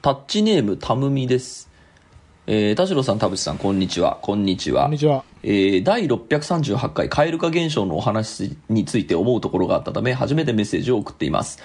タッチネームたむみです。えー、田代さん、田淵さん、こんにちは。こんにちは。こんにちは。えー第638回蛙化現象のお話について思うところがあったため、初めてメッセージを送っています。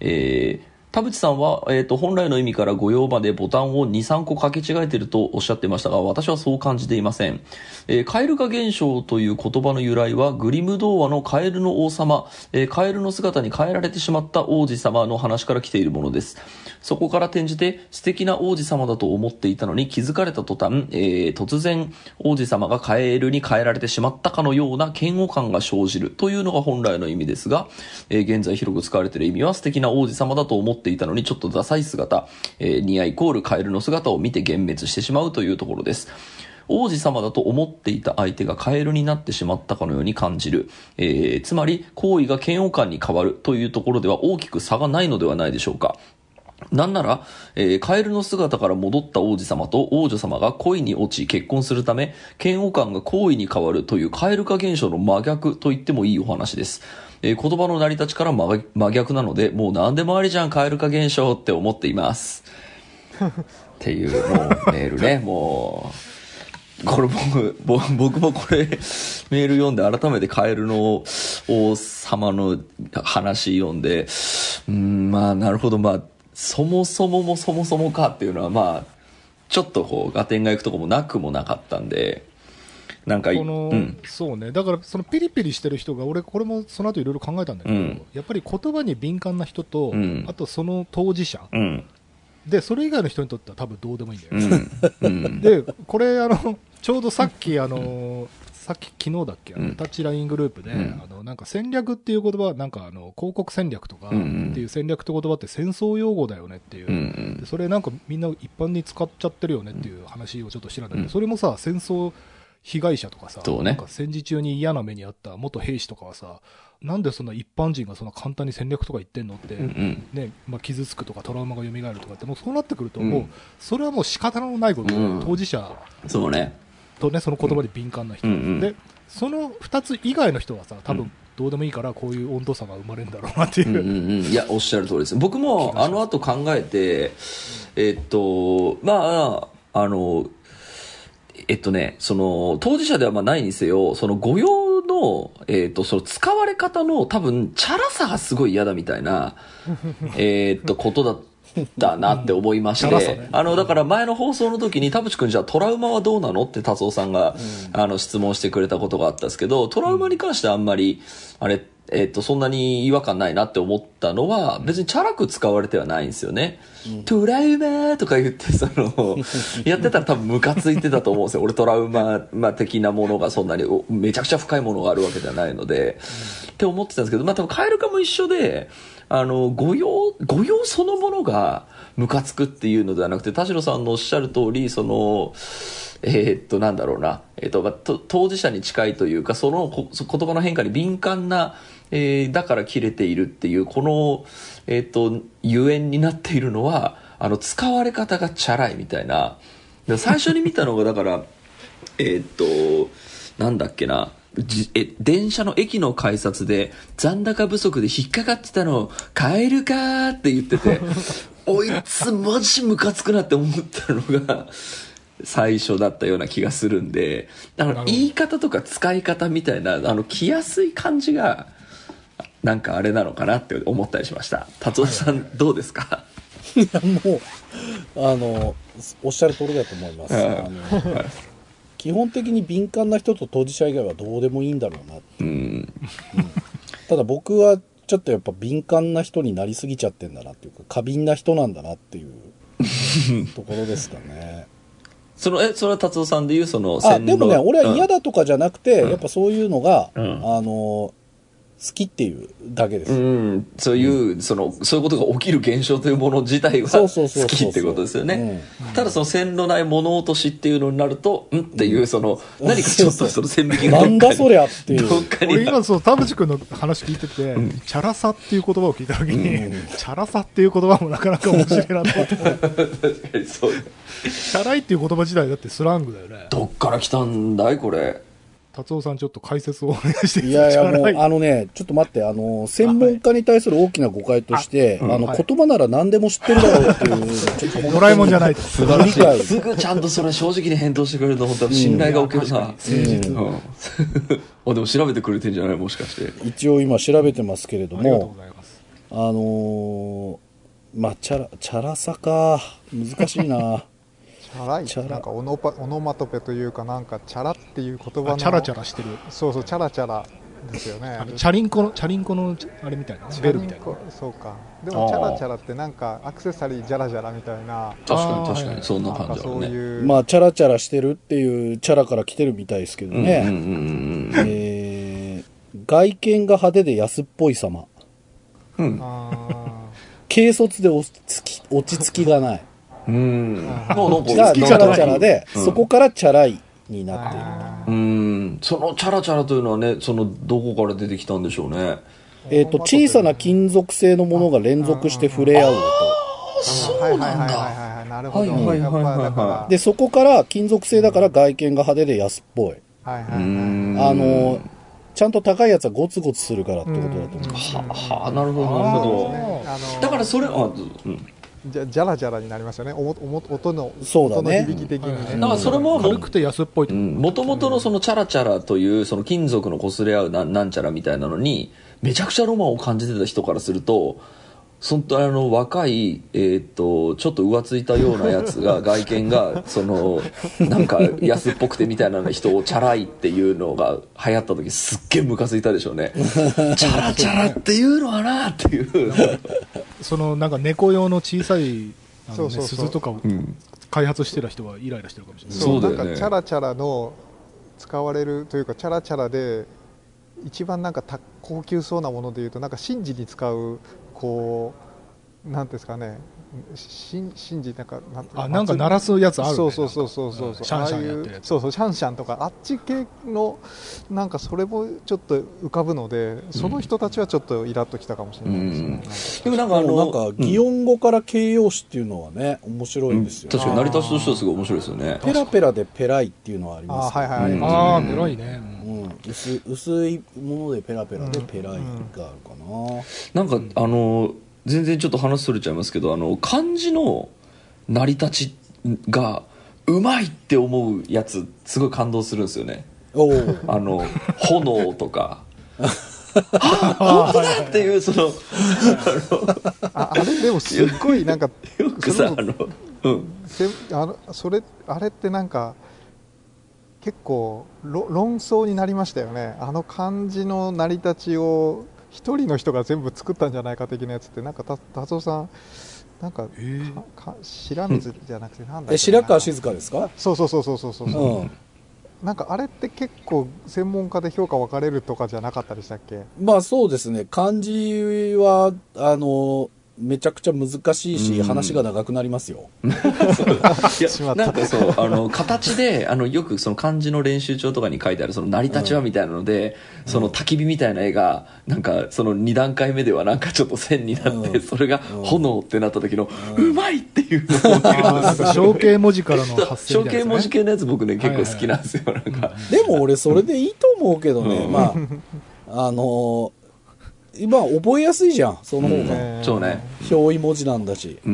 えー田淵さんは、えー、と本来の意味から御用までボタンを2、3個掛け違えてるとおっしゃってましたが、私はそう感じていません。えー、蛙化現象という言葉の由来は、グリム童話のカエルの王様、えーカエルの姿に変えられてしまった王子様の話から来ているものです。そこから転じて、素敵な王子様だと思っていたのに気づかれた途端、えー突然、王子様がカエルに変えられてしまったかのような嫌悪感が生じるというのが本来の意味ですが、えー現在広く使われている意味は素敵な王子様だと思ってていたのにちょっとダサい姿、えーニアイコールカエルの姿を見て幻滅してしまうというところです。王子様だと思っていた相手がカエルになってしまったかのように感じる。えーつまり、行為が嫌悪感に変わるというところでは大きく差がないのではないでしょうか。なんなら、えーカエルの姿から戻った王子様と王女様が恋に落ち結婚するため、嫌悪感が好意に変わるというカエル化現象の真逆と言ってもいいお話です。えー言葉の成り立ちから真逆なので、もう何でもありじゃん、カエル化現象って思っています。っていう、もうメールね、もう。これ僕、僕僕もこれ、メール読んで改めてカエルの王様の話読んで、うん、まあ、なるほど、まあ、そもそももそもそもかっていうのは、まあ、ちょっとこう、合点がいくとこもなくもなかったんで、なんかい、この、うん、そうね、だからそのピリピリしてる人が、俺、これもその後いろいろ考えたんだけど、うん。やっぱり言葉に敏感な人と、うん。あとその当事者、うん、で、それ以外の人にとっては多分どうでもいいんだよ。うね。で、これ、あの、ちょうどさっき、あの、さっき昨日だっけ、タッチライングループで、うん。あのなんか戦略っていう言葉は、なんかあの広告戦略とかっていう戦略って言葉って戦争用語だよねっていう、うんうんでそれなんかみんな一般に使っちゃってるよねっていう話をちょっと知らないけど、うん。それもさ、戦争被害者とかさ、ね。なんか戦時中に嫌な目にあった元兵士とかはさ、なんでそんな一般人がそんな簡単に戦略とか言ってんのって、うんうん。ねまあ、傷つくとかトラウマが蘇るとかって、もうそうなってくると、うん。もうそれはもう仕方のないことで、うん。当事者。そうね。とね、その言葉に敏感な人、うんうん。でその2つ以外の人はさ、多分うん。どうでもいいから、こういう温度差が生まれるんだろうなっていう。うんうんうん、いやおっしゃる通りです。僕もあの後考えてえっとまああのえっとねその当事者ではまあないにせよその御用の,、えっとその使われ方の多分チャラさがすごい嫌だみたいな えっとことだったなって思いまして、チャラさね。あのだから前の放送の時に田淵君じゃあトラウマはどうなのって達夫さんが、あの質問してくれたことがあったんですけどトラウマに関してはあんまりあれえっとそんなに違和感ないなって思ったのは別にチャラく使われてはないんですよね、トラウマとか言ってその やってたら多分ムカついてたと思うんですよ。俺トラウマ、まあ、的なものがそんなにおめちゃくちゃ深いものがあるわけじゃないので、って思ってたんですけどまあ多分カエル化も一緒であの御用御用そのものがムカつくっていうのではなくて田代さんのおっしゃる通りそのえーっとなんだろうな、えーっとまあ当事者に近いというかその言葉の変化に敏感な、えーだから切れているっていうこの、えーっとゆえんになっているのはあの使われ方がチャラいみたいな。最初に見たのがだからえっとなんだっけな。え電車の駅の改札で残高不足で引っかかってたのを変えるかーって言ってて おいつマジムカつくなって思ったのが最初だったような気がするんでだからなるほど。言い方とか使い方みたいなあの来やすい感じがなんかあれなのかなって思ったりしました。達夫さんどうですか？いやもうあのおっしゃる通りだと思います、はいあの基本的に敏感な人と当事者以外はどうでもいいんだろうなう。ん。ただ僕はちょっとやっぱ敏感な人になりすぎちゃってんだなっていうか過敏な人なんだなっていう。ところですかね。そのえそれは達夫さんでいうそのあでもね俺は嫌だだとかじゃなくて、うん。やっぱそういうのが、うん。あの好きっていうだけです、うん、そういう、その、そういうことが起きる現象というもの自体はそうそうそうそう好きってことですよね。ただその線路内物落としっていうのになると、ん？っていう、その、何かちょっとその線引きがなんだそりゃっていう。どっかに俺今そう田淵君の話聞いてて、チャラさっていう言葉を聞いた時に、うん。チャラさっていう言葉もなかなか面白いなと思って。確かにそう。チャラいっていう言葉自体だってスラングだよね。どっから来たんだいこれ。達夫さんちょっと解説をお願いしていいいやいや、もう、はいあのね、ちょっと待って、あの、専門家に対する大きな誤解として、あの、はい言葉なら何でも知ってるだろうっていう、ちょっとドラえもんじゃないと。素晴らし理解い。すぐちゃんとそれ正直に返答してくれると思ったら信頼がおけるな。誠実。うん。あ、でも調べてくれてんじゃないもしかして。一応今調べてますけれどありがとうもご、ざいます。あのーまあ、チャラ、チャラさか。難しいな。チャラいチャラなんかオノパオノマトペというかなんかチャラっていう言葉のあチャラチャラしてる。そうそうチャラチャラですよねあのチャリンコの、チャリンコの、あれみたいな。ベルみたいな。チャリンコそうかでもチャラチャラってなんかアクセサリージャラジャラみたいな確かに確かに。そんな感じだね。そういう、まあ、チャラチャラしてるっていうチャラから来てるみたいですけどね。うんうんえー、外見が派手で安っぽい様。うん。軽率で落ち着き、落ち着きがない。うん。なんかが、チャラチャラで、うんそこからチャラいにーなっている。あうーん。そのチャラチャラというのはね、その、どこから出てきたんでしょうね。えっ、と、小さな金属製のものが連続して触れ合う音。そうなんはいはいはいだ。はいはいなるほど、はいはいはいはいやっぱだからで、そこから金属製だから外見が派手で安っぽい。はいはいうはいんあの、ちゃんと高いやつはゴツゴツするからってことだと思う。は、はあ、なるほど、なるほど。だからそれ、あ、うん。じゃジャラジャラになりますよね。おもおも音のそう響き的にね、だからそれもも軽くて安っぽいと。もともとのそのチャラチャラというその金属の擦れ合うなんなんちゃらみたいなのにめちゃくちゃロマンを感じてた人からするとそんあの若い、えーっとちょっと浮ついたようなやつが 外見がそのなんか安っぽくてみたいな人をチャラいっていうのが流行った時すっげえムカついたでしょうね。チャラチャラっていうのはなっていう、その、なんか猫用の小さい、あのね、そうそうそう。鈴とかをうん、開発してた人はイライラしてるかもしれない。そうだよね。なんかチャラチャラの使われるというかチャラチャラで一番なんかた高級そうなものでいうとなんか神事に使うこうなんていうんですかね神神事なんかあ、なんか鳴らすやつあるね。そうそうそうそうそう。シャンシャンやってるああいうやつ。そうそうシャンシャンとか。あっち系のなんかそれもちょっと浮かぶのでその人たちはちょっとイラッときたかもしれないですね、うんなんか。でもなんかあのなんか、擬音語から形容詞っていうのはね、面白いんですよ。確かに成り立ちとしてはすごい面白いですよね。ペラペラでペライっていうのはあります。あはいはいうん。ああ、偉いね。うん。うん、薄い薄いものでペラペラでペライがあるかな、なんか、あの全然ちょっと話それちゃいますけどあの漢字の成り立ちがうまいって思うやつすごい感動するんですよね。あの炎とか。あ本当だっていうそのああれでもすっごいなんかよくさあの、うん、せあのそれあれってなんか結構ろ論争になりましたよね。あの漢字の成り立ちを一人の人が全部作ったんじゃないか的なやつってなんかた達夫さんなんか,、かか白水じゃなくてなんだっけ？なえ白川静香ですか？そうそうそうそうそうそう、うん。なんかあれって結構専門家で評価分かれるとかじゃなかったでしたっけ？まあそうですね。漢字はあのめちゃくちゃ難しいし、うん。話が長くなりますよ。いしまった。やなんかそうあの形であのよくその漢字の練習帳とかに書いてあるその成り立ちはみたいなので、その焚き火みたいな絵がなんかその2段階目ではなんかちょっと線になって、うん。それが炎ってなった時の、うまいっていう。のを象形文字からの発生ね。形文字系のやつ僕ね結構好きなんですよ、なんか、でも俺それでいいと思うけどね、うん。まああの今覚えやすいじゃんその方が、ねそうね。表意文字なんだし、うん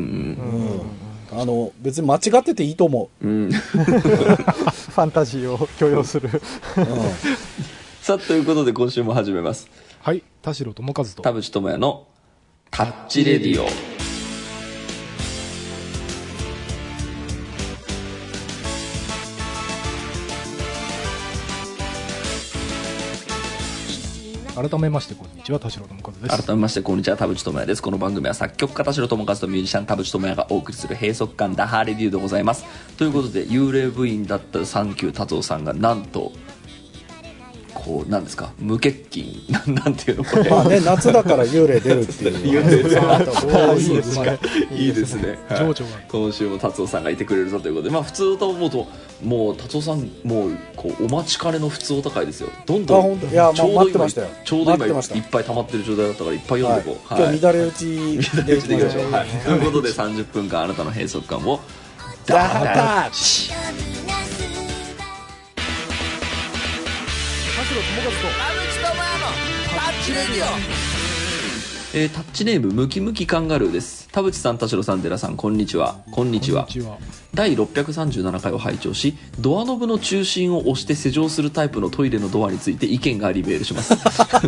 うん。あの別に間違ってていいと思う。んうん。ファンタジーを許容する。う、うん。さあということで今週も始めます。はい。田代智和と。田淵智也の「タッチレディオ」改めまして、こんにちは。田代智和です。改めましてこんにちは田淵智也ですこの番組は作曲家田代智和とミュージシャン田淵智也がお送りする閉塞感ダハーレビューでございますということで幽霊部員だったサンキュー達夫さんがなんとこうなんですか？無欠勤。なんていうのこれ。まあね夏だから幽霊出るっていう いいですね。いいですね。情緒が。今週も達夫さんがいてくれるぞということでまあ普通と思うともう達夫さんもうこうお待ちかねの普通お高いですよ。どんどんいやちょうどまあ待ってましたよ。ちょうど今い待っぱい溜まってる状態だったからいっぱい読んでいこう、はい、今日乱れ打ちででいきましょう、はい、ということで30分間あなたの閉塞感をダータッチえータッチネームムキムキカンガルーです。田淵さん田代さん寺さんこんにちは。こんにちは。こんにちは。第637回を拝聴しドアノブの中心を押して施錠するタイプのトイレのドアについて意見がありメールします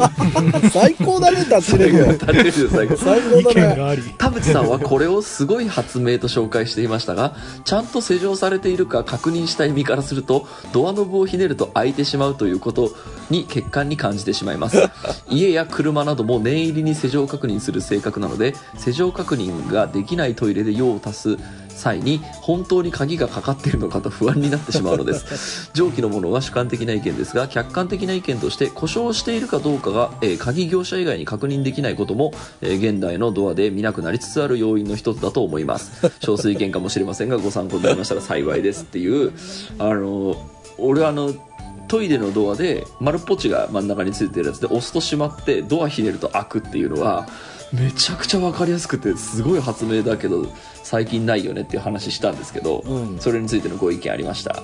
最高だね、タッチレグ。垂れるよ最高だね。見があり。田淵さんはこれをすごい発明と紹介していましたがちゃんと施錠されているか確認したい身からするとドアノブをひねると開いてしまうということに欠陥に感じてしまいます家や車なども念入りに施錠確認する性格なので施錠確認ができないトイレで用を足す際に本当に鍵がかかっているのかと不安になってしまうのです。上記のものは主観的な意見ですが客観的な意見として故障しているかどうかが、えー鍵業者以外に確認できないことも、えー現代のドアで見なくなりつつある要因の一つだと思います。少数意見かもしれませんがご参考になりましたら幸いですっていう。あの俺はあのトイレのドアで丸っぽちが真ん中についてるやつで押すと閉まってドアひねると開くっていうのはめちゃくちゃ分かりやすくてすごい発明だけど最近ないよねっていう話したんですけど、うん。それについてのご意見ありました？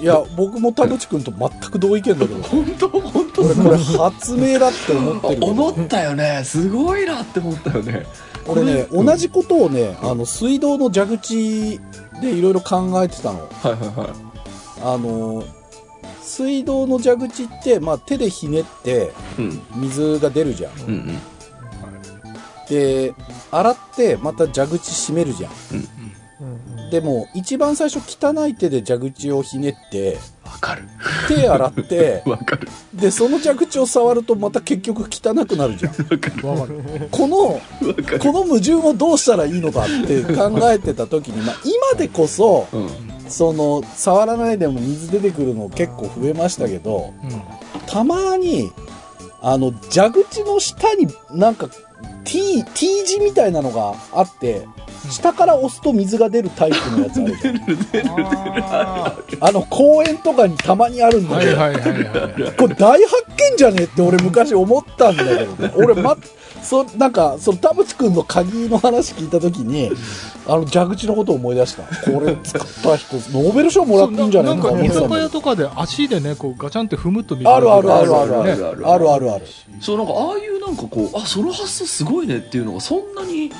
いや、僕も田淵君と全く同意見だけど。本当？本当？俺これ発明だって思ってる思ったよね。すごいなって思ったよね。俺ね、うん同じことをね、あの、水道の蛇口でいろいろ考えてたの。はいはいはい。あの、水道の蛇口って、まあ手でひねってうん。水が出るじゃん。うんうんで、洗ってまた蛇口閉めるじゃん。うんでも、一番最初汚い手で蛇口をひねって、わかる手洗って、わかるで、その蛇口を触るとまた結局汚くなるじゃん。わかるわかる。この、この矛盾をどうしたらいいのかって考えてた時に、まあ、今でこそ、うんその、触らないでも水出てくるの結構増えましたけど、うん。たまに、あの、蛇口の下になんか T、T 字みたいなのがあって、下から押すと水が出るタイプのやつあるじゃん。ああの、公園とかにたまにあるんだけど、はいはいはいはい。これ大発見じゃねえって俺昔思ったんだけどね。俺ま、そ、なんか、その田淵くんの鍵の話聞いた時に、あの、蛇口のことを思い出した。これ使った人、ノーベル賞もらっていいんじゃないなんか居酒屋とかで足でね、こうガチャンって踏むとあるあるあるああるあるある。るあるあるあるある。そうなんかああいうなんかこうあその発想すごいねっていうのがそんなに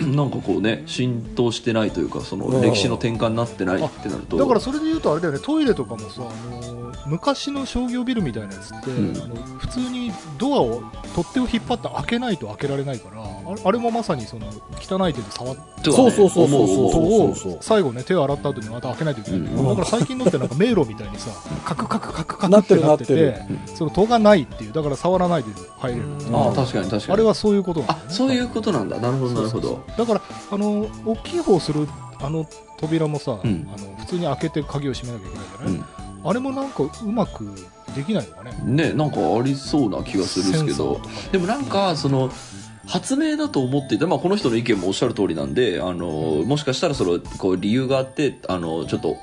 なんかこうね浸透してないというかそのうん歴史の転換になってないってなるとだからそれで言うとあれだよねトイレとかもさ、あの昔の商業ビルみたいなやつって、うん。あの普通にドアを取っ手を引っ張って開けないと開けられないからあれもまさにその汚い手で触っとはねそうそうそう。そうそうそう最後ね手を洗った後にまた開けないといけない、うんだから最近のってなんか迷路みたいにさカクカクカクカクなってるなっててその戸がないっていうだから触らないで入れる、うん。ああ確かに確かに。あれはそういうことなんだあそういうことなんだ。なるほどなるほど。だからあの大きい方するあの扉もさ、うん。あの普通に開けて鍵を閉めなきゃいけないじゃうない、んあれもなんかうまくできないのかね。ねなんかありそうな気がするんですけど。でもなんかその発明だと思っていて、まあ、この人の意見もおっしゃる通りなんであのもしかしたらそのこう理由があってあのちょっと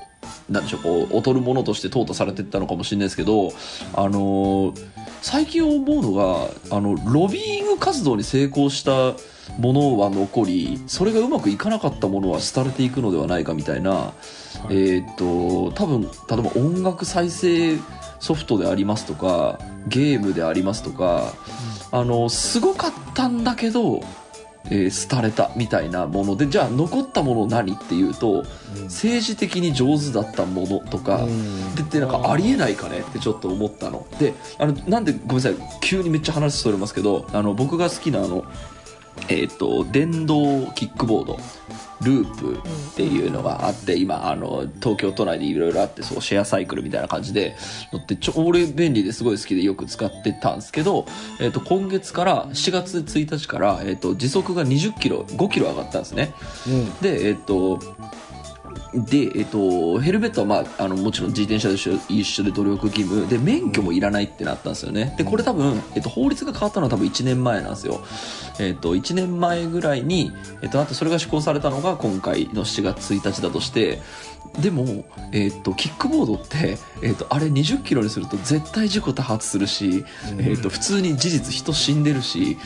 なんでしょうこう劣るものとして淘汰されていったのかもしれないですけどあの最近思うのがあのロビーイング活動に成功したものは残りそれがうまくいかなかったものは廃れていくのではないかみたいな、えーっと多分例えば音楽再生ソフトでありますとかゲームでありますとか、あのすごかったんだけど、えー廃れたみたいなものでじゃあ残ったもの何っていうと政治的に上手だったものとか、うん。でってなんかありえないかねってちょっと思ったの。であのなんでごめんなさい急にめっちゃ話それますけどあの僕が好きなあのえっ、と電動キックボードループっていうのがあって今あの東京都内でいろいろあってそうシェアサイクルみたいな感じで乗ってちょ俺便利ですごい好きでよく使ってたんですけど、えっと今月から4月1日から、えっと時速が20キロ5キロ上がったんですね。うん。でえっとで、えっと、ヘルメットは、まあ、あのもちろん自転車で一緒一緒で努力義務。で免許もいらないってなったんですよね。でこれ多分、えっと、法律が変わったのは多分1年前なんですよ、えっと、1年前ぐらいに、えっと、あとそれが施行されたのが今回の7月1日だとしてでも、えっと、キックボードって、えっと、あれ20キロにすると絶対事故多発するし、えっと、普通に事実人死んでるし、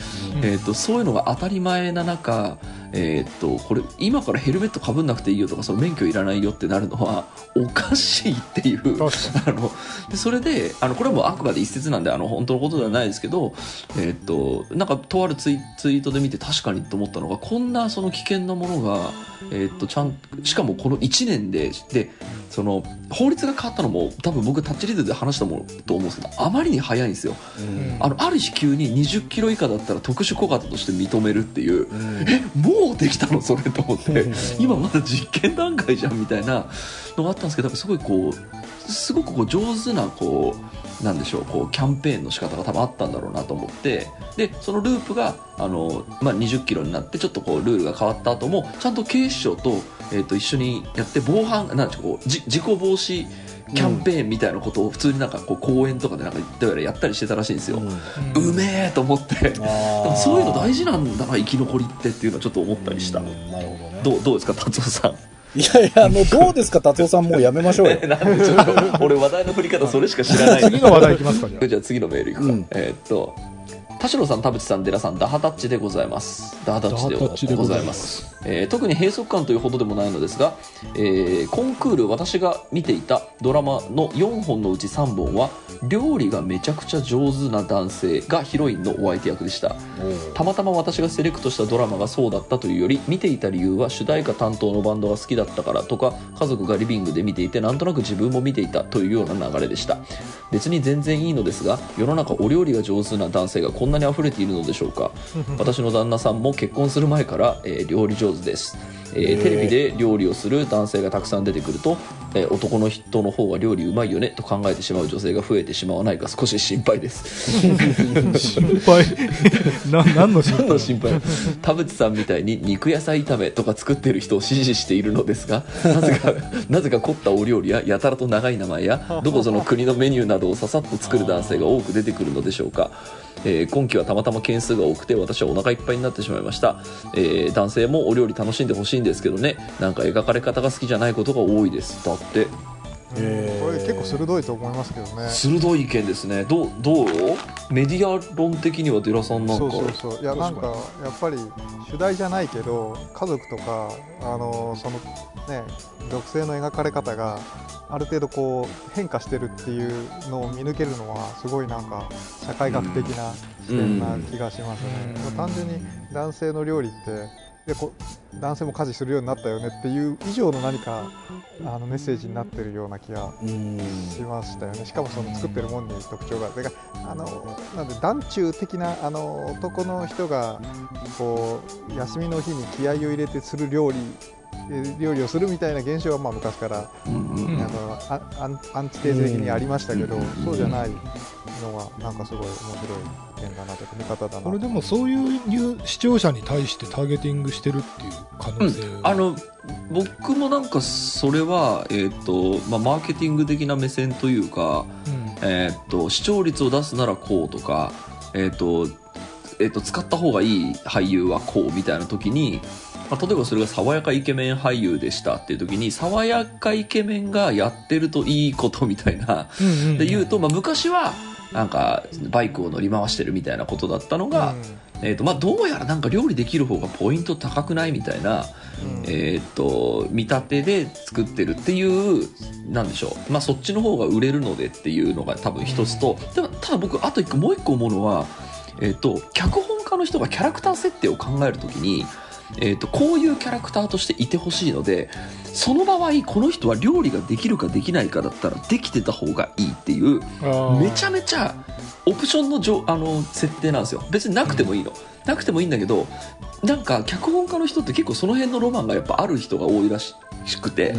えっと、そういうのが当たり前な中、えーっとこれ今からヘルメットかぶんなくていいよとかその免許いらないよってなるのはおかしいっていう。あのでそれであのこれはもうあくまで一説なんであの本当のことではないですけど、えーっとなんかとあるツイツイートで見て確かにと思ったのがこんなその危険なものが、えーっとちゃんしかもこの1年ででその法律が変わったのも多分僕タッチリードで話したものと思うんですけどあまりに早いんですよ。うん。あのある日急に20キロ以下だったら特殊小型として認めるっていう、うん。えもうできたの？それと思って。う ん今まだ実験段階じゃんみたいなのがあったんですけどすごいこうすごくこう上手なこうなんでしょうこうキャンペーンの仕方が多分あったんだろうなと思ってでそのループがあの、まあ、20キロになってちょっとこうルールが変わった後もちゃんと警視庁と,、えー、と一緒にやって防犯なんでしょうこうじ事故防止キャンペーンみたいなことを普通になんかこう公園とかでなんかどうやらやったりしてたらしいんですよ、うん。うめえと思って。であもーそういうの大事なんだな生き残りってっていうのはちょっと思ったりした、うん。なるほどね。どうどうですか達夫さん？いやいやあのどうですか達夫さんもうやめましょうよ。え なんでちょっと俺話題の振り方それしか知らない。次の話題いきますかじゃあ。じゃあ次のメールいくか、うん。えーっと田代さん田淵さん寺さんダハタッチでございます。ダハタッチでダハタッチでございますえー特に閉塞感というほどでもないのですが、えーコンクール私が見ていたドラマの4本のうち3本は料理がめちゃくちゃ上手な男性がヒロインのお相手役でした。たまたま私がセレクトしたドラマがそうだったというより見ていた理由は主題歌担当のバンドが好きだったからとか家族がリビングで見ていてなんとなく自分も見ていたというような流れでした。別に全然いいのですが世の中お料理が上手な男性がこんなに溢れているのでしょうか。私の旦那さんも結婚する前から、えー料理上手です、えーテレビで料理をする男性がたくさん出てくると、えー男の人の方が料理うまいよねと考えてしまう女性が増えてしまわないか少し心配です。心配？な何の心何の配心配？田淵さんみたいに肉野菜炒めとか作ってる人を支持しているのですがなぜか なぜか凝ったお料理ややたらと長い名前やどこぞの国のメニューなどをささっと作る男性が多く出てくるのでしょうか、えー今季はたまたま件数が多くて私はお腹いっぱいになってしまいました、えー男性もお料理楽しんでほしいんですけどね。なんか描かれ方が好きじゃないことが多いです。だってこれ結構鋭いと思いますけどね。鋭い意見ですね。どうどう？メディア論的にはデラさんなんか。そうそうそう。いやなんかやっぱり主題じゃないけど家族とかあのそのね属性の描かれ方がある程度こう変化してるっていうのを見抜けるのはすごいなんか社会学的な視点な気がしますね、うん。単純に男性の料理ってでこ男性も家事するようになったよねっていう以上の何かあのメッセージになってるような気がうん。しましたよね。しかもその作ってるもんに特徴が。あるあのなんで団中的なあの男の人がこう休みの日に気合を入れてする料理え料理をするみたいな現象はまあ昔から、うんうんうん。あのあアンチテーゼ的にありましたけど、うんそうじゃないのはなんかすごい面白い点だなというか見方だな。これでもそういう視聴者に対してターゲティングしてるっていう可能性、あの僕もなんかそれは、えーとまあ、マーケティング的な目線というか、うん。えー、と視聴率を出すならこうとか、えーとえー、と使った方がいい俳優はこうみたいな時に、まあ、例えばそれが爽やかイケメン俳優でしたっていう時に爽やかイケメンがやってるといいことみたいなうんうんうん。で言うと、まあ、昔はなんかバイクを乗り回してるみたいなことだったのが、えーとまあ、どうやらなんか料理できる方がポイント高くないみたいな、うん。うんえー、と見立てで作ってるっていうなんでしょう、まあ、そっちの方が売れるのでっていうのが多分一つと、でもただ僕あと一個もう一個思うのは、えー、と脚本家の人がキャラクター設定を考えるときに、えー、とこういうキャラクターとしていてほしいのでその場合この人は料理ができるかできないかだったらできてた方がいいっていうめちゃめちゃオプションのじょあの設定なんですよ。別になくてもいいの、なくてもいいんだけどなんか脚本家の人って結構その辺のロマンがやっぱある人が多いらしくて、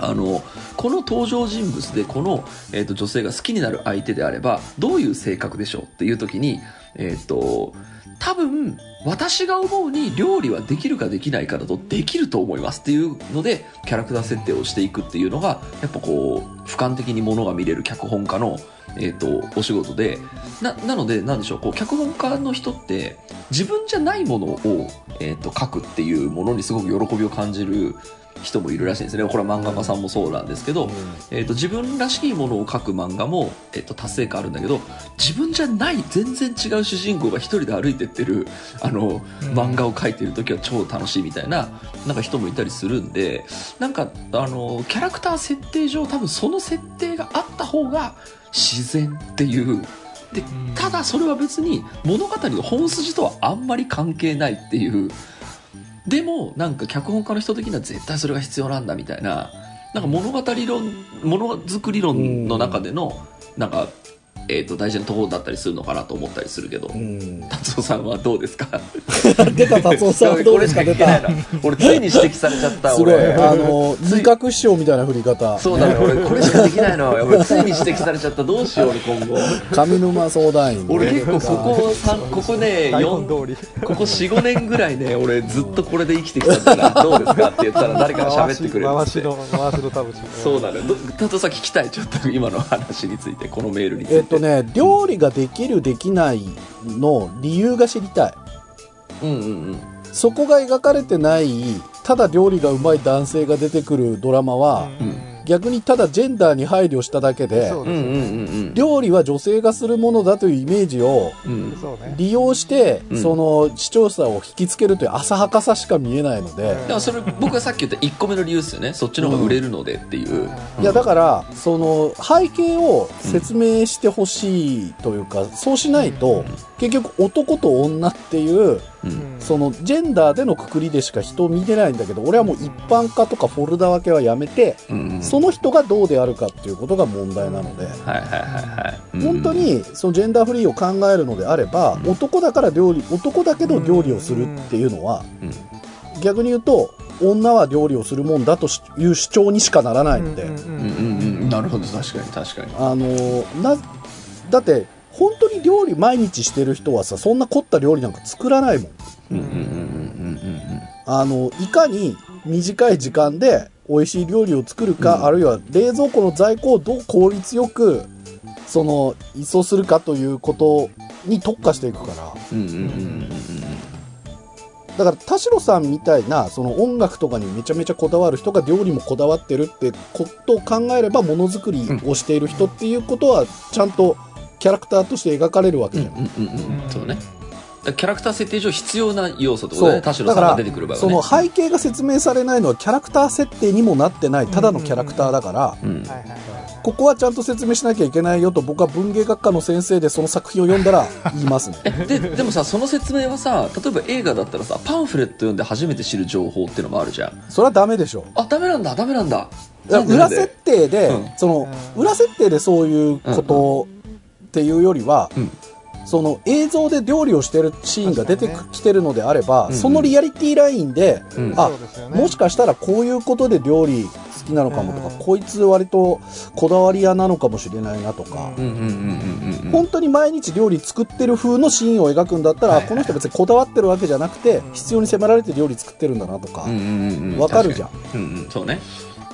あのこの登場人物でこの、えー、と女性が好きになる相手であればどういう性格でしょうっていう時に、えー、と多分私が思うに料理はできるかできないかだとできると思いますっていうのでキャラクター設定をしていくっていうのがやっぱこう俯瞰的にものが見れる脚本家の、えー、とお仕事で。ななのでなんでしょうこう脚本家の人って自分じゃないものを、えー、と書くっていうものにすごく喜びを感じる人もいるらしいんですね。これは漫画家さんもそうなんですけど、えー、と自分らしいものを描く漫画も、えー、と達成感あるんだけど自分じゃない全然違う主人公が一人で歩いてってるあの漫画を描いてる時は超楽しいみたいななんか人もいたりするんでなんかあのキャラクター設定上多分その設定があった方が自然っていう。でただそれは別に物語の本筋とはあんまり関係ないっていうでもなんか脚本家の人的には絶対それが必要なんだみたいななんか物語論ものづくり論の中でのなんかえー、と大事なところだったりするのかなと思ったりするけど、うん。達夫さんはどうですか？出た、達夫さん、どうですか、出これしか聞けな。いた。な俺ついに指摘されちゃったすごい。俺。あの、二角師匠みたいな振り方。そうだね。俺これしかできないの俺ついに指摘されちゃった。どうしよう俺今後。上沼相談員。俺結構ここ三ここね台本4通り。ここ45年ぐらいね俺ずっとこれで生きてきたんだからどうですかって言ったら誰かが喋ってくれる回しの回しの田淵そうだね。ど達夫さん聞きたい？ちょっと今の話についてこのメールについて。えっとね、料理ができる、できないの理由が知りたい。うんうんうんそこが描かれてない、ただ料理がうまい男性が出てくるドラマは、逆にただジェンダーに配慮しただけで、料理は女性がするものだというイメージを利用して、うん。その視聴者を引きつけるという浅はかさしか見えないので、だからそれ僕がさっき言った1個目の理由ですよね。そっちの方が売れるのでっていう、いやだからその背景を説明してほしいというか、そうしないと、結局男と女っていううん。そのジェンダーでのくくりでしか人を見てないんだけど俺はもう一般化とかフォルダ分けはやめて、うん。うんその人がどうであるかっていうことが問題なので、はいはいはいはい、うん。本当にそのジェンダーフリーを考えるのであれば、男だから料理男だけど料理をするっていうのは、うん。逆に言うと女は料理をするもんだという主張にしかならないので、うんうんうんなるほど確かに確かに。あのーなだって本当に料理毎日してる人はさそんな凝った料理なんか作らないもん。うんうんうんうんうんあのいかに短い時間で美味しい料理を作るか、うん。あるいは冷蔵庫の在庫をどう効率よくその移送するかということに特化していくから。うんうんうんうんうん。だから田代さんみたいなその音楽とかにめちゃめちゃこだわる人が料理もこだわってるってことを考えればものづくりをしている人っていうことはちゃんとキャラクターとして描かれるわけじゃない、うんうんうんうん。そうね。キャラクター設定上必要な要素ってことそう。だね田代さんが出てくる場合はね。その背景が説明されないのはキャラクター設定にもなってないただのキャラクターだから、うん。はいはいはいここはちゃんと説明しなきゃいけないよと僕は文芸学科の先生でその作品を読んだら言いますね。ででもさその説明はさ例えば映画だったらさパンフレット読んで初めて知る情報っていうのもあるじゃん。それはダメでしょ。あダメなんだダメなんだ。裏設定で、うん。その裏設定でそういうことっていうよりは、うん。その映像で料理をしてるシーンが出てきてるのであれば、うんそのリアリティラインで、うん。あね。もしかしたらこういうことで料理好きなのかもとか、うん。こいつ割とこだわり屋なのかもしれないなとか、本当に毎日料理作ってる風のシーンを描くんだったら、はい。はいこの人別にこだわってるわけじゃなくて、うん。必要に迫られて料理作ってるんだなとか、うんうんうんうん。わかるじゃん。うんうん。そうね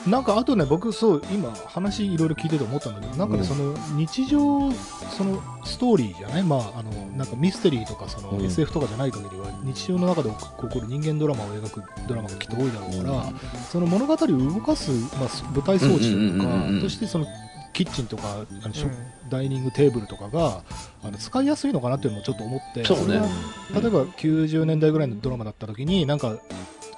なんかあとね僕そう今話いろいろ聞いてて思ったんだけどなんかね、うんその日常そのストーリーじゃない？まああのなんかミステリーとかそのうん。SF とかじゃない限りは日常の中で起こる人間ドラマを描くドラマがきっと多いだろうから、その物語を動かす、まあ、舞台装置といううんうんうんうんうん。かとしてそのキッチンとかあのしょうん。ダイニングテーブルとかがあの使いやすいのかなっていうのもちょっと思ってそうね。例えば90年代ぐらいのドラマだった時になんか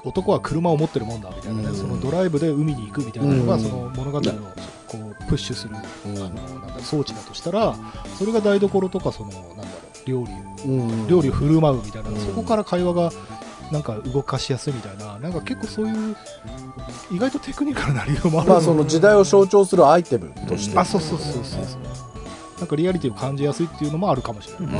男は車を持ってるもんだみたいなね、うん。そのドライブで海に行くみたいなのが、うん。その物語をこうプッシュする、うん。あのなんだ装置だとしたらそれが台所とかそのなんだろう料理うん。料理を振る舞うみたいな、うん。そこから会話がなんか動かしやすいみたいななんか結構そういう意外とテクニカルな理由もある。まあその時代を象徴するアイテムとして、あそうそうそうそうそうなんかリアリティを感じやすいっていうのもあるかもしれない、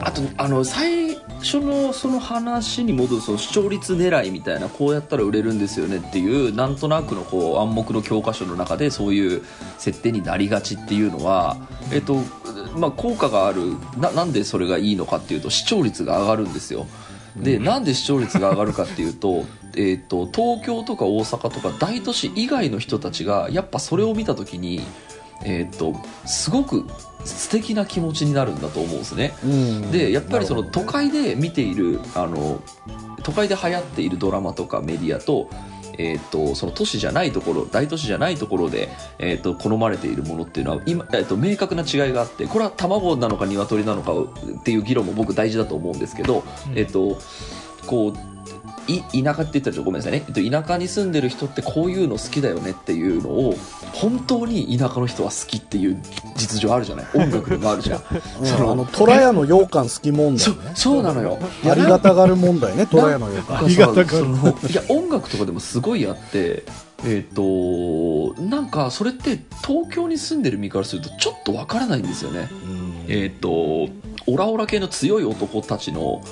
あとあの最初のその話に戻るその視聴率狙いみたいなこうやったら売れるんですよねっていうなんとなくのこう暗黙の教科書の中でそういう設定になりがちっていうのは、えっとまあ、効果があるななんでそれがいいのかっていうと視聴率が上がるんですよ。でなんで視聴率が上がるかっていうと えっと東京とか大阪とか大都市以外の人たちがやっぱそれを見た時にえっとすごく素敵な気持ちになるんだと思うんですね。うん。でやっぱりその都会で見ているあの都会で流行っているドラマとかメディアと,、えー、とその都市じゃないところ大都市じゃないところで、えー、と好まれているものっていうのは今、えー、と明確な違いがあってこれは卵なのか鶏なのかっていう議論も僕大事だと思うんですけど、うん。えっ、とこうい田舎って言ったらごめんなさいね、えっと、田舎に住んでる人ってこういうの好きだよねっていうのを本当に田舎の人は好きっていう実情あるじゃない？音楽でもあるじゃん。うん。そのあの虎屋の羊羹好き問そ題ね。そうなのよ。ありがたがる問題ね虎屋の羊羹。ありがたがるいや音楽とかでもすごいあってえっ、となんかそれって東京に住んでる身からするとちょっとわからないんですよね。えっ、とオラオラ系の強い男たちの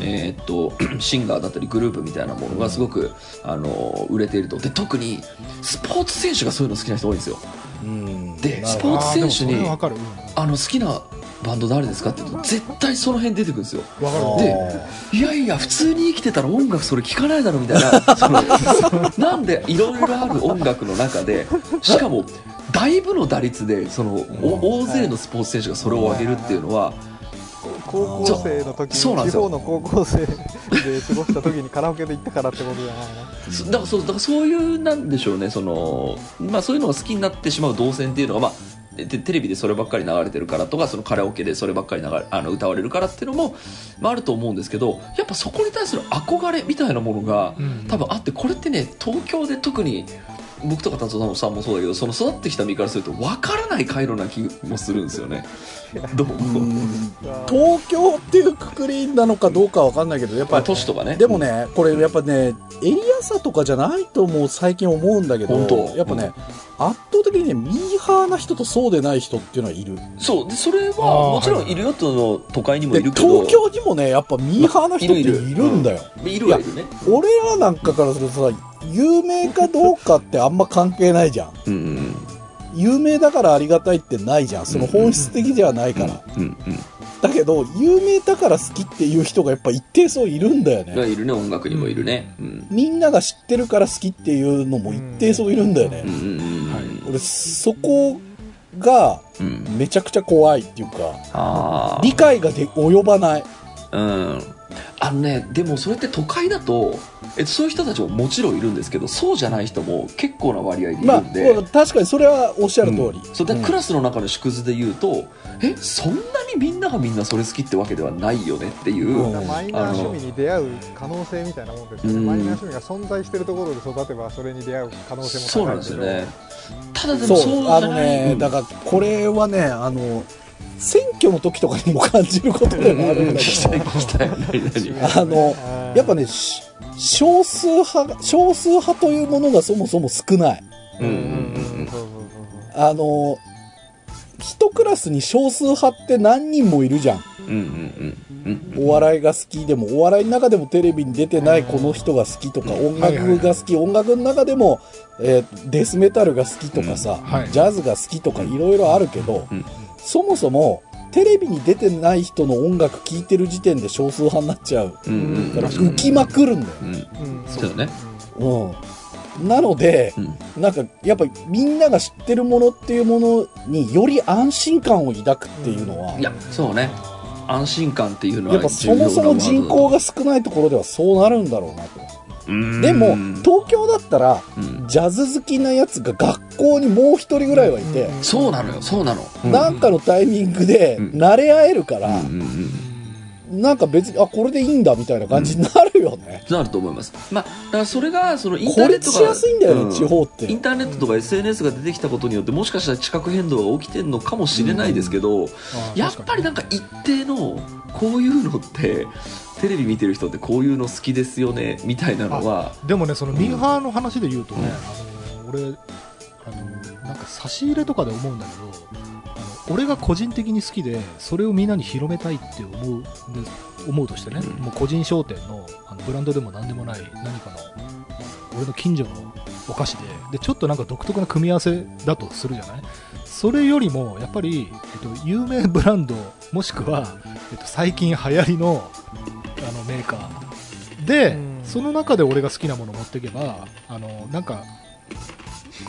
えーっと シンガーだったりグループみたいなものがすごく、あの売れていると。で特にスポーツ選手がそういうの好きな人多いんですよ。うん。でスポーツ選手にああの好きなバンド誰ですかって言うと絶対その辺出てくるんですよ。でいやいや普通に生きてたら音楽それ聴かないだろみたいな そのなんでいろいろある音楽の中でしかもだいぶの打率でそのお大勢のスポーツ選手がそれを上げるっていうのは高校生の時そうなんですよ。に地方の高校生で過ごした時にカラオケで行ったからってことじゃないの？そだからそうだからそういうなんでしょうねその、まあ、そういうのが好きになってしまう動線っていうのが、まあ、でテレビでそればっかり流れてるからとかそのカラオケでそればっかり流れあの歌われるからっていうのも、まあ、あると思うんですけどやっぱそこに対する憧れみたいなものがうん。多分あってこれってね東京で特に僕とか達夫さんもそうだけどその育ってきた身からすると分からない回路な気もするんですよね。どう？うん東京っていうくくりなのかどうかわかんないけどやっまあ、ぱ都市とかね。でもねこれやっぱねエリア差とかじゃないともう最近思うんだけど本当。やっぱね、圧倒的にねミーハーな人とそうでない人っていうのはいる。そう。でそれはもちろんいるよとの都会にもでいるけど。東京にもねやっぱミーハーな人っていいるいるるん。だよいるはいるね。俺らなんかからするとさ有名かどうかってあんま関係ないじゃん。うんうん有名だからありがたいってないじゃん。その本質的じゃないから、うんうんだけど有名だから好きっていう人がやっぱ一定数いるんだよね。がいるね。音楽にもいるね。うん。みんなが知ってるから好きっていうのも一定数いるんだよね。俺そこがうん。めちゃくちゃ怖いっていうかあ理解がで及ばない。あうんあのねでもそれって都会だとえっとそういう人たちももちろんいるんですけどそうじゃない人も結構な割合でいまあるんで、確かにそれはおっしゃる通り、うん。そうでうん。クラスの中の縮図で言うと、えそんなにみんながみんなそれ好きってわけではないよねっていう、うん。マイナー趣味に出会う可能性みたいなもんですよね、うん。マイナー趣味が存在しているところで育てばそれに出会う可能性もそうな高いけどんですよね。ただでそう。もそうじあのゃないね、だからこれはねあの選挙の時とかにも感じることでもあるんだけど。あのやっぱねし少数派が少数派というものがそもそも少ない。あの一クラスに少数派って何人もいるじゃん。うんうんうんうんお笑いが好きでもお笑いの中でもテレビに出てないこの人が好きとか音楽が好き音楽の中でも、えーデスメタルが好きとかさ、ん。はい。ジャズが好きとかいろいろあるけど、うんそもそもテレビに出てない人の音楽聴いてる時点で少数派になっちゃう。うんうん。から浮きまくるんだよ、うん。うん。そうだね。うん、なのでうん。なんかやっぱりみんなが知ってるものっていうものにより安心感を抱くっていうのは、いやそうね。安心感っていうのはやっぱそもそも人口が少ないところではそうなるんだろうなと。でも、東京だったら、うん。ジャズ好きなやつが学校にもう一人ぐらいはいて、そうなのよそうなの。なんかのタイミングでうん。慣れ合えるから、うんうんうんなんか別に、あ、これでいいんだみたいな感じになるよね。なると思います。まあだからそれがそのインターネットがしやすいんだよね、うん。地方って。インターネットとか SNS が出てきたことによってもしかしたら地殻変動が起きてるのかもしれないですけど、やっぱりなんか一定のこういうのってテレビ見てる人ってこういうの好きですよねみたいなのは。でもねそのミーハーの話で言うとね、あの俺あのなんか差し入れとかで思うんだけどあの俺が個人的に好きでそれをみんなに広めたいって思うで思うとしてね、うん。もう個人商店のあのブランドでも何でもない何かの俺の近所のお菓子ででちょっとなんか独特な組み合わせだとするじゃない？それよりもやっぱり、えっと、有名ブランドもしくは、えっと、最近流行りのあのメーカー。で、うん。その中で俺が好きなものを持っていけばあのなんか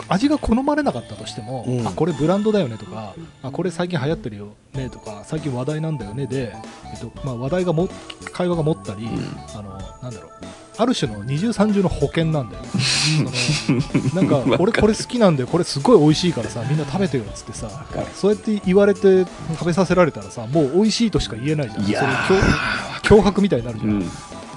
味が好まれなかったとしても、うん。あこれブランドだよねとかあこれ最近流行ってるよねとか最近話題なんだよねで、えっとまあ、話題がも会話が持ったり、ん。あのなんだろうある種の二重三重の保険なんだよ なんか俺これ好きなんだよこれすごい美味しいからさみんな食べてよっつってさそうやって言われて食べさせられたらさもう美味しいとしか言えないじゃん。いやー。それ脅脅迫みたいになるじゃん、うん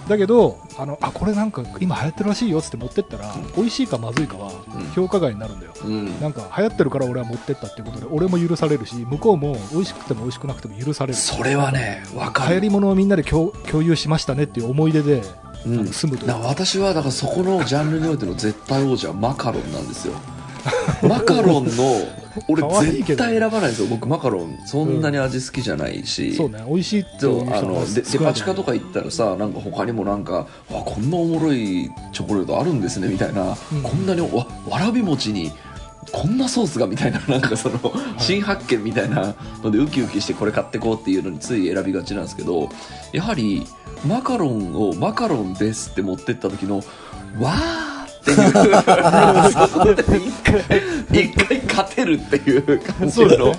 だけどあのあこれなんか今流行ってるらしいよっつって持ってったら、美味しいかまずいかはうん。評価外になるんだよ、うん。なんか流行ってるから俺は持ってったっていうことで俺も許されるし向こうも美味しくても美味しくなくても許される。それはねわかる。流行り物をみんなで共共有しましたねっていう思い出で、うん。住むと私はだからそこのジャンルにおいての絶対王者はマカロンなんですよ マカロンの 俺絶対選ばないんですよ。僕マカロンそんなに味好きじゃないし、そうね美味しいってううあのデデパ地下とかか行ったらさなんか他にもなんかわこんなおもろいチョコレートあるんですねみたいな、うん。こんなにわわらび餅にこんなソースがみたいな なんかその新発見みたいなのでウキウキしてこれ買ってこうっていうのについ選びがちなんですけどやはりマカロンをマカロンですって持ってった時のわーっていう。そこで一回勝てるっていう感じの。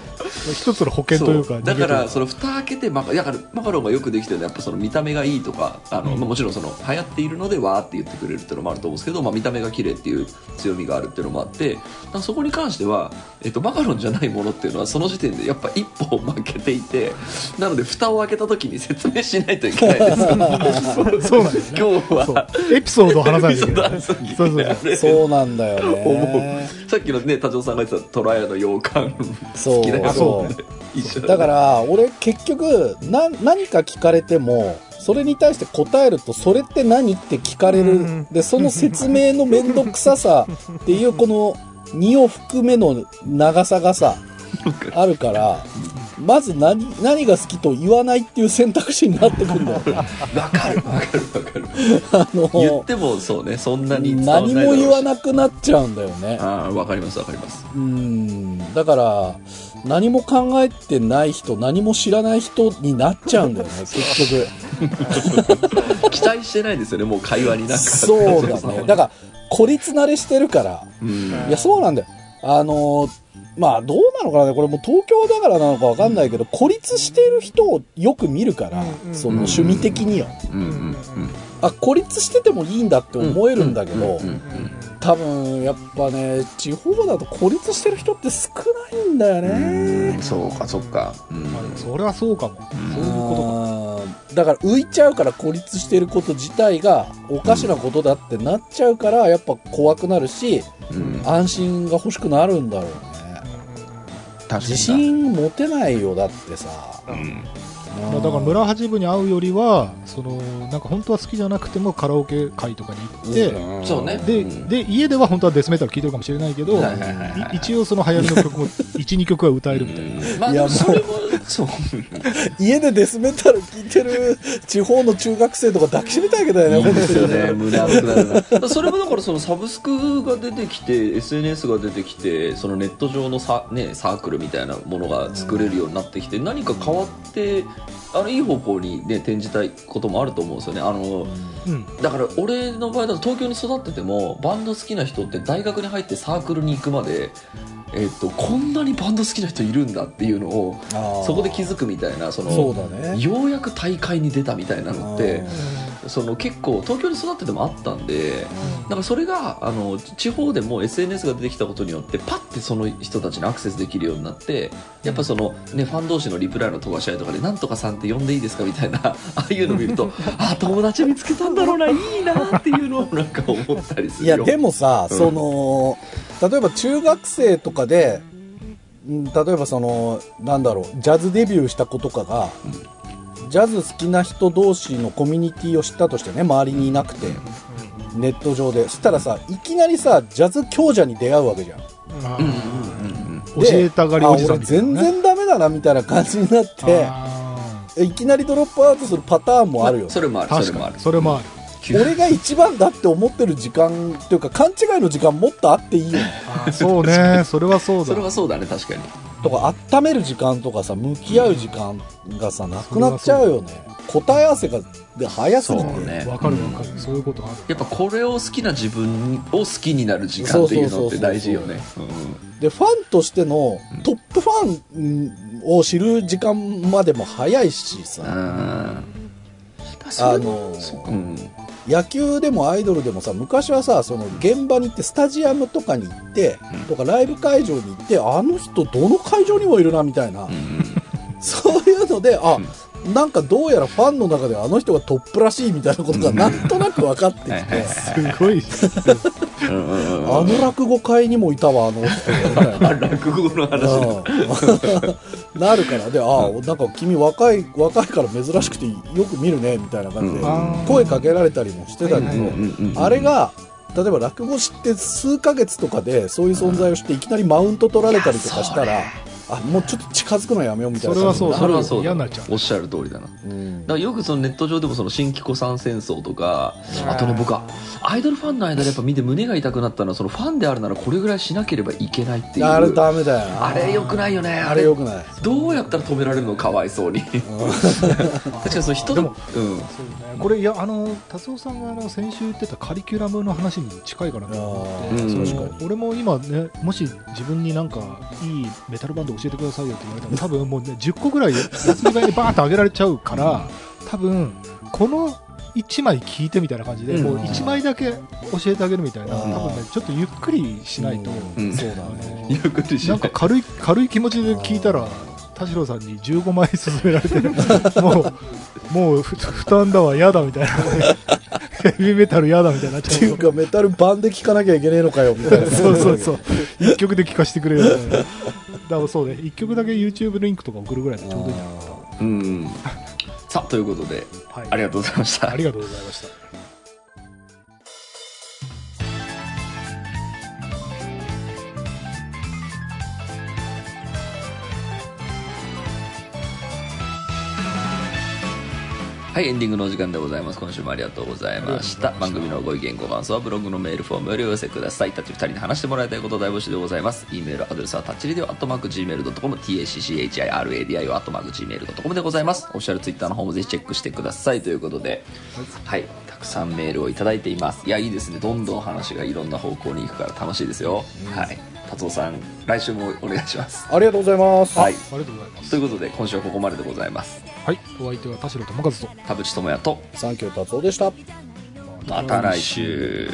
一つの保険というかだからその蓋開けてマカだからマカロンがよくできてるのはやっぱその見た目がいいとかあの、うん。まあもちろんその流行っているのでわーって言ってくれるっていうのもあると思うんですけど、まあ、見た目が綺麗っていう強みがあるっていうのもあってそこに関しては、えっと、マカロンじゃないものっていうのはその時点でやっぱ一歩負けていてなので蓋を開けた時に説明しないといけないです。そうなんですね今日は。エピソードを話さないといけないそうなんだよ思ね。うさっきのね田城さんが言ってたトラヤの洋館好きだよそうね一緒だから俺結局な何か聞かれてもそれに対して答えるとそれって何って聞かれる。うんでその説明の面倒くささっていうこの2を含めの長さがさ あるからまず何何が好きと言わないっていう選択肢になってくんだよ。わかるわかるわかる。あの言ってもそうねそんなに何も言わくなくなっちゃうんだよね。ああわかりますわかります。うん。だから何も考えてない人何も知らない人になっちゃうんだよね結局 期待してないですよねもう会話になんか。そうだね。だから孤立慣れしてるから。うん。いやそうなんだよ。あのーまあどうなのかな。ねこれもう東京だからなのかわかんないけど、孤立してる人をよく見るから、その趣味的によ、うんうんうんあ孤立しててもいいんだって思えるんだけど、多分やっぱね地方だと孤立してる人って少ないんだよね、うんそうかそうか。うそれはそうかも、そういうことかだから浮いちゃうから孤立してること自体がおかしなことだってなっちゃうからやっぱ怖くなるしうん。安心が欲しくなるんだろうね。確かに自信持てないよだってさ、うん。まあ、だから村八分に会うよりはそのなんか本当は好きじゃなくてもカラオケ会とかに行って、ん。そうね。でうん。で家では本当はデスメタル聴いてるかもしれないけど、はいはいはいはい。い一応その流行りの曲も12曲は歌えるみたいな、うんまあいやでもそれもそう。家でデスメタル聴いてる地方の中学生とか抱きしめたいけどよねですよね。なそれもだからそのサブスクが出てきて SNS が出てきてそのネット上のサ,、ね、サークルみたいなものが作れるようになってきて何か変わってあのいい方向に、ね、転じたいこともあると思うんですよね。あのうん。だから俺の場合だと東京に育っててもバンド好きな人って大学に入ってサークルに行くまで、えっとこんなにバンド好きな人いるんだっていうのをそこで気づくみたいなそのそうだね。ようやく大会に出たみたいなのってその結構東京に育っててもあったんでだからそれがあの地方でも SNS が出てきたことによってパッてその人たちにアクセスできるようになってやっぱその、ね、ファン同士のリプライの飛ばし合いとかで「なんとかさんって呼んでいいですか?」みたいな ああいうの見ると あ友達見つけたんだろうないいなっていうのをなんか思ったりするよ。いやでもさ、うん。その例えば中学生とかでん例えばそのなんだろうジャズデビューした子とかが、ジャズ好きな人同士のコミュニティを知ったとしてね周りにいなくて、ネット上で。そしたらさいきなりさジャズ強者に出会うわけじゃん。教えたがりおじさんあ俺みたいな、ね、全然ダメだなみたいな感じになって。あいきなりドロップアウトするパターンもあるよ、それもある。ー確かそれもある。にそれもある。俺が一番だって思ってる時間というか勘違いの時間もっとあっていいよそうね。それはそうだ。それはそうだね確かにとか温める時間とかさ向き合う時間がさなくなっちゃうよね。答え合わせがで早すぎてそうね。わかるわかる、そういうことある。やっぱこれを好きな自分を好きになる時間っていうのって大事よね。うん。でファンとしてのトップファンを知る時間までも早いしさ。ああのうん野球でもアイドルでもさ昔はさその現場に行ってスタジアムとかに行って、うん。とかライブ会場に行ってあの人どの会場にもいるなみたいな、うん。そういうのであ、なんかどうやらファンの中ではあの人がトップらしいみたいなことがなんとなく分かってきて、すごいあの落語会にもいたわあの人。落語の話うんなるから。で、ああ、なんか君若い、若いから珍しくてよく見るね、みたいな感じで声かけられたりもしてたけど、あれが、例えば落語知って数ヶ月とかでそういう存在をしていきなりマウント取られたりとかしたら、あ、もうちょっと近づくのやめようみたいな。それはそうそれはそう。だ嫌になっちゃう。おっしゃる通りだな。だかうんらよくそのネット上でもその新規子さん戦争とかあとね僕はアイドルファンの間でやっぱ見て胸が痛くなったのはそのファンであるならこれぐらいしなければいけないっていうあれダメだよな。あれよくないよね。あれよくない。どうやったら止められるのかわいそうに。確かにその人のでもうん。そうね。これいやあの達夫さんがあの先週言ってたカリキュラムの話に近いかなと思って、あーその確か俺も今ねもし自分になんかいいメタルバンド教えてくださいよって言われたら多分もうね10個ぐらい休みがいにバーンと上げられちゃうから多分この1枚聞いてみたいな感じで、うん。もう1枚だけ教えてあげるみたいな、うん。多分ねちょっとゆっくりしないと、うん。そうだね。ゆっくりしなんか軽い軽い気持ちで聞いたら田代さんに15枚勧められて もうもうふ負担だわ嫌だみたいな。ヘビーメタル嫌だみたいになっっていううかメタル版で聴かなきゃいけねえのかよみたいな。そうそうそう。一曲で聴かせてくれよみたいなだからそうね。一曲だけ YouTube リンクとか送るぐらいでちょうどいいんじゃない？かうんさあということでな、はい、ありがとうございました。ありがとうございましたはい、エンディングのお時間でございます。今週もありがとうございました。番組のご意見、ご感想はブログのメールフォームよりお寄せください。タッチ2人に話してもらいたいこと大募集でございます。e メールアドレスはタッチリディオアットマーク Gmail.com、tacchiradio アットマーク Gmail.com でございます。オフィシャルツイッターの方もぜひチェックしてください。ということで、はい、たくさんメールをいただいています。いや、いいですね。どんどん話がいろんな方向に行くから楽しいですよ。はい。達夫さん、来週もお願いします。ありがとうございます。はい。ありがとうございますということで、今週はここまででございます。はいお相手は田代智和と田淵智也と、サンキュー達夫でした。また来週。